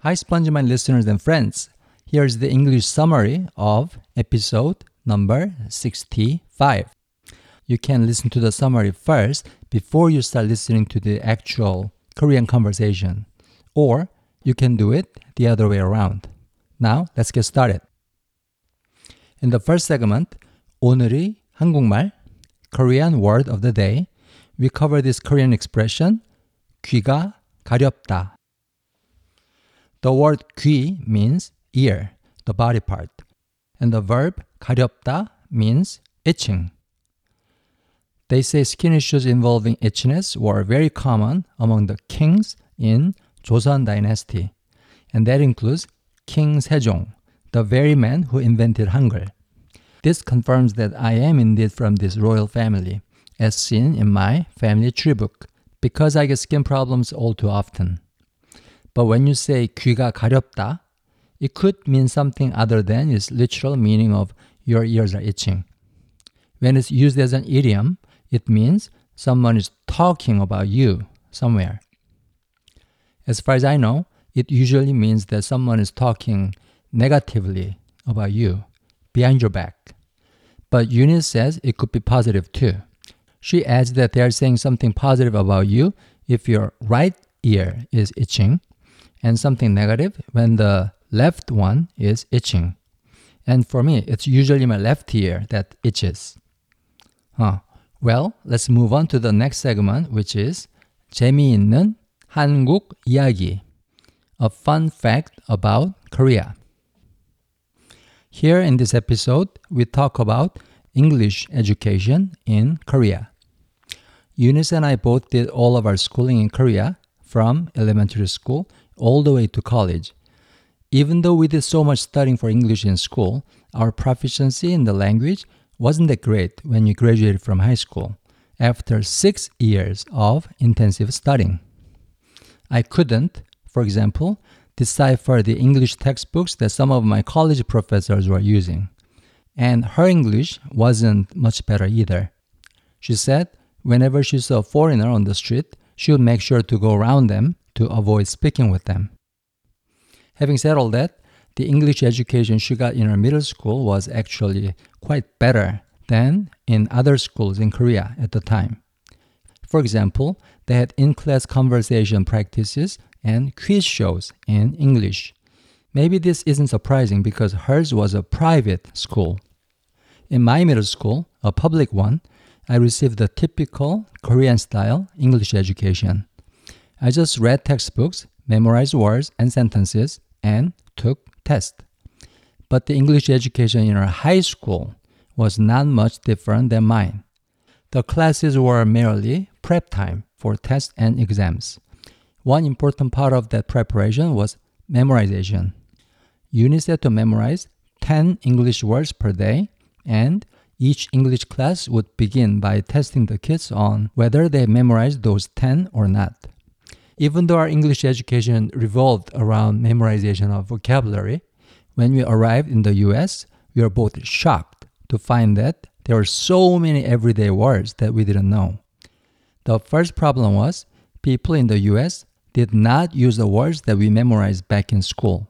Hi, SpongeMind listeners and friends. Here's the English summary of episode number 65. You can listen to the summary first before you start listening to the actual Korean conversation. Or you can do it the other way around. Now, let's get started. In the first segment, 오늘의 한국말, Korean word of the day, we cover this Korean expression, 귀가 가렵다. The word 귀 means ear, the body part, and the verb 가렵다 means itching. They say skin issues involving itchiness were very common among the kings in Joseon dynasty, and that includes King Sejong, the very man who invented Hangul. This confirms that I am indeed from this royal family, as seen in my family tree book, because I get skin problems all too often. But when you say 귀가 가렵다, it could mean something other than its literal meaning of your ears are itching. When it's used as an idiom, it means someone is talking about you somewhere. As far as I know, it usually means that someone is talking negatively about you behind your back. But Eunice says it could be positive too. She adds that they are saying something positive about you if your right ear is itching, and something negative when the left one is itching. And for me, it's usually my left ear that itches. Huh. Well, let's move on to the next segment, which is 재미있는 한국 이야기. A fun fact about Korea. Here in this episode, we talk about English education in Korea. Eunice and I both did all of our schooling in Korea, from elementary school all the way to college. Even though we did so much studying for English in school, our proficiency in the language wasn't that great when we graduated from high school after six years of intensive studying. I couldn't, for example, decipher the English textbooks that some of my college professors were using. And her English wasn't much better either. She said whenever she saw a foreigner on the street, she would make sure to go around them to avoid speaking with them. Having said all that, the English education she got in her middle school was actually quite better than in other schools in Korea at the time. For example, they had in class conversation practices and quiz shows in English. Maybe this isn't surprising because hers was a private school. In my middle school, a public one, I received the typical Korean style English education. I just read textbooks, memorized words and sentences, and took tests. But the English education in our high school was not much different than mine. The classes were merely prep time for tests and exams. One important part of that preparation was memorization. Eunice had to memorize 10 English words per day, and each English class would begin by testing the kids on whether they memorized those 10 or not. Even though our English education revolved around memorization of vocabulary, when we arrived in the US, we were both shocked to find that there were so many everyday words that we didn't know. The first problem was people in the US did not use the words that we memorized back in school.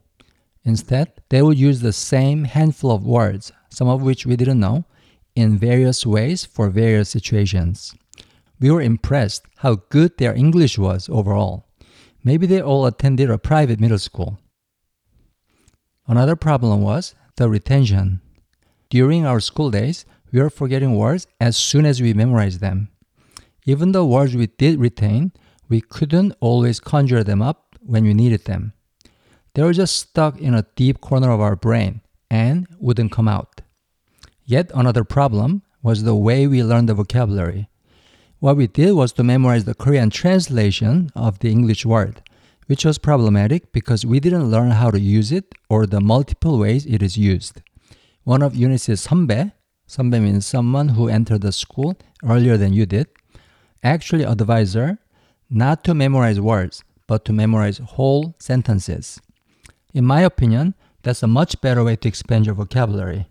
Instead, they would use the same handful of words, some of which we didn't know, in various ways for various situations. We were impressed how good their English was overall. Maybe they all attended a private middle school. Another problem was the retention. During our school days, we were forgetting words as soon as we memorized them. Even the words we did retain, we couldn't always conjure them up when we needed them. They were just stuck in a deep corner of our brain and wouldn't come out. Yet another problem was the way we learned the vocabulary. What we did was to memorize the Korean translation of the English word, which was problematic because we didn't learn how to use it or the multiple ways it is used. One of Eunice's 선배, 선배 means someone who entered the school earlier than you did, actually advised her not to memorize words, but to memorize whole sentences. In my opinion, that's a much better way to expand your vocabulary.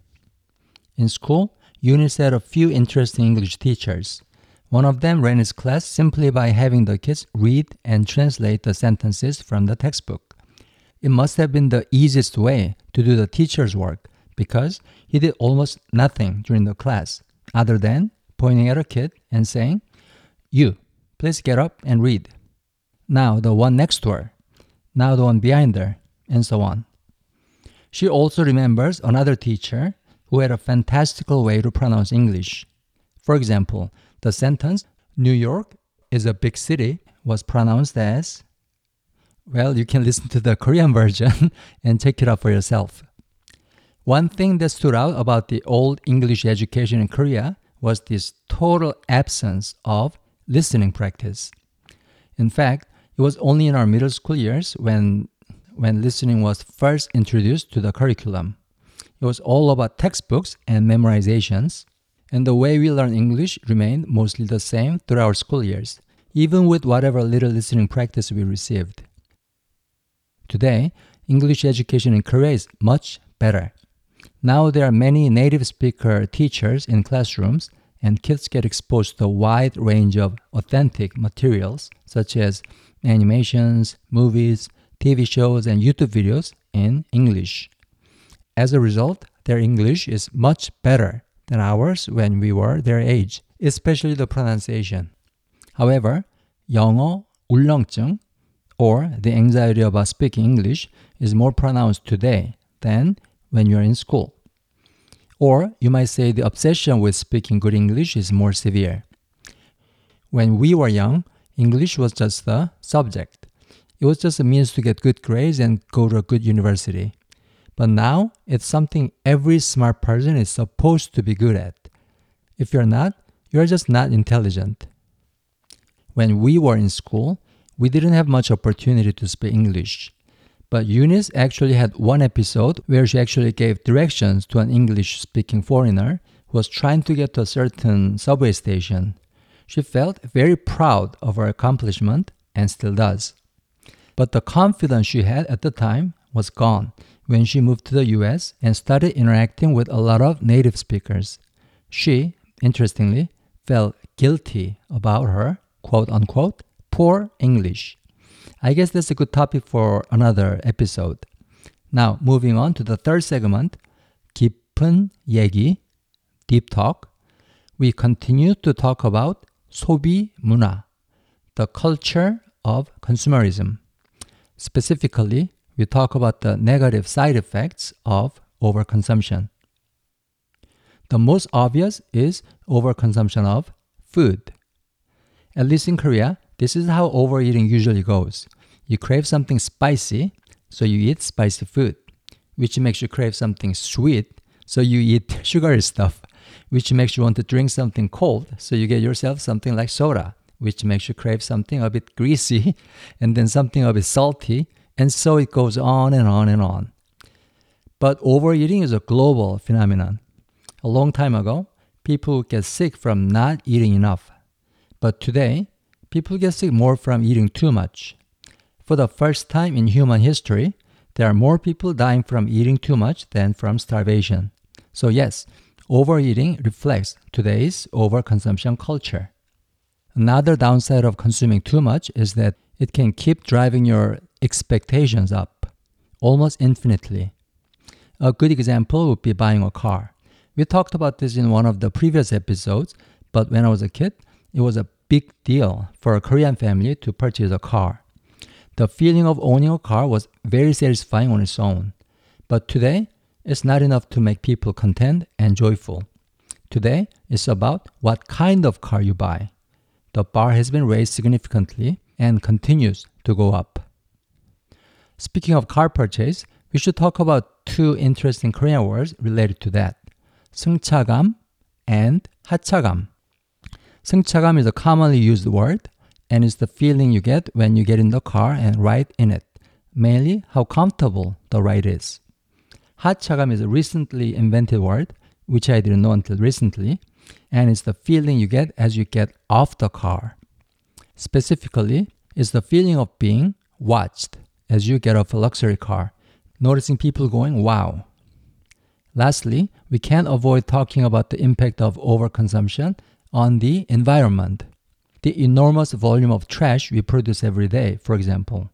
In school, Eunice had a few interesting English teachers. One of them ran his class simply by having the kids read and translate the sentences from the textbook. it must have been the easiest way to do the teacher's work because he did almost nothing during the class other than pointing at a kid and saying, You, please get up and read. Now the one next to her. Now the one behind her, and so on. She also remembers another teacher who had a fantastical way to pronounce English. For example, the sentence, New York is a big city, was pronounced as, well, you can listen to the Korean version and check it out for yourself. One thing that stood out about the old English education in Korea was this total absence of listening practice. In fact, it was only in our middle school years when, when listening was first introduced to the curriculum. It was all about textbooks and memorizations, and the way we learn English remained mostly the same through our school years, even with whatever little listening practice we received. Today, English education in Korea is much better. Now there are many native speaker teachers in classrooms, and kids get exposed to a wide range of authentic materials such as animations, movies, TV shows, and YouTube videos in English. As a result, their English is much better than ours when we were their age, especially the pronunciation. However, 영어 울렁증 or the anxiety about speaking English is more pronounced today than when you're in school. Or you might say the obsession with speaking good English is more severe. When we were young, English was just the subject. It was just a means to get good grades and go to a good university. But now it's something every smart person is supposed to be good at. If you're not, you're just not intelligent. When we were in school, we didn't have much opportunity to speak English. But Eunice actually had one episode where she actually gave directions to an English speaking foreigner who was trying to get to a certain subway station. She felt very proud of her accomplishment and still does. But the confidence she had at the time was gone when she moved to the US and started interacting with a lot of native speakers. She, interestingly, felt guilty about her, quote unquote, poor English. I guess that's a good topic for another episode. Now, moving on to the third segment, 깊은 얘기, deep talk. We continue to talk about 소비 문화, the culture of consumerism. Specifically, we talk about the negative side effects of overconsumption. The most obvious is overconsumption of food. At least in Korea, this is how overeating usually goes. You crave something spicy, so you eat spicy food, which makes you crave something sweet, so you eat sugary stuff, which makes you want to drink something cold, so you get yourself something like soda, which makes you crave something a bit greasy, and then something a bit salty, and so it goes on and on and on. But overeating is a global phenomenon. A long time ago, people get sick from not eating enough. But today, people get sick more from eating too much. For the first time in human history, there are more people dying from eating too much than from starvation. So, yes, overeating reflects today's overconsumption culture. Another downside of consuming too much is that it can keep driving your expectations up almost infinitely. A good example would be buying a car. We talked about this in one of the previous episodes, but when I was a kid, it was a big deal for a Korean family to purchase a car. The feeling of owning a car was very satisfying on its own. But today, it's not enough to make people content and joyful. Today, it's about what kind of car you buy. The bar has been raised significantly and continues to go up. Speaking of car purchase, we should talk about two interesting Korean words related to that. 승차감 and 하차감. 승차감 is a commonly used word and is the feeling you get when you get in the car and ride in it, mainly how comfortable the ride is. 하차감 is a recently invented word, which I didn't know until recently, and it's the feeling you get as you get off the car. Specifically, it's the feeling of being watched as you get off a luxury car, noticing people going, wow. Lastly, we can't avoid talking about the impact of overconsumption on the environment. The enormous volume of trash we produce every day, for example.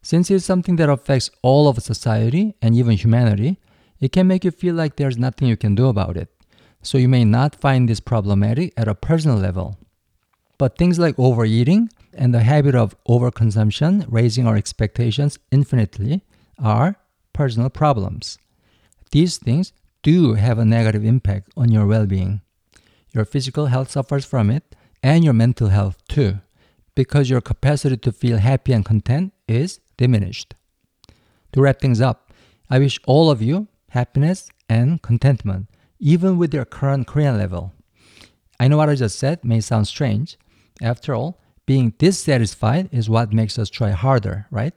Since it's something that affects all of society and even humanity, it can make you feel like there's nothing you can do about it. So you may not find this problematic at a personal level. But things like overeating and the habit of overconsumption, raising our expectations infinitely, are personal problems. These things do have a negative impact on your well being. Your physical health suffers from it, and your mental health too, because your capacity to feel happy and content is diminished. To wrap things up, I wish all of you happiness and contentment, even with your current Korean level. I know what I just said may sound strange. After all, being dissatisfied is what makes us try harder, right?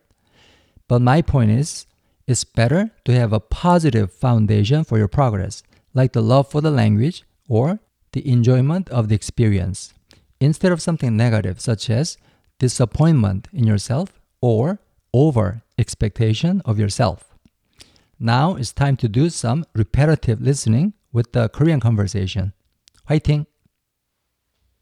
But my point is, it's better to have a positive foundation for your progress, like the love for the language or the enjoyment of the experience, instead of something negative such as disappointment in yourself or over expectation of yourself. Now it's time to do some repetitive listening with the Korean conversation. 화이팅!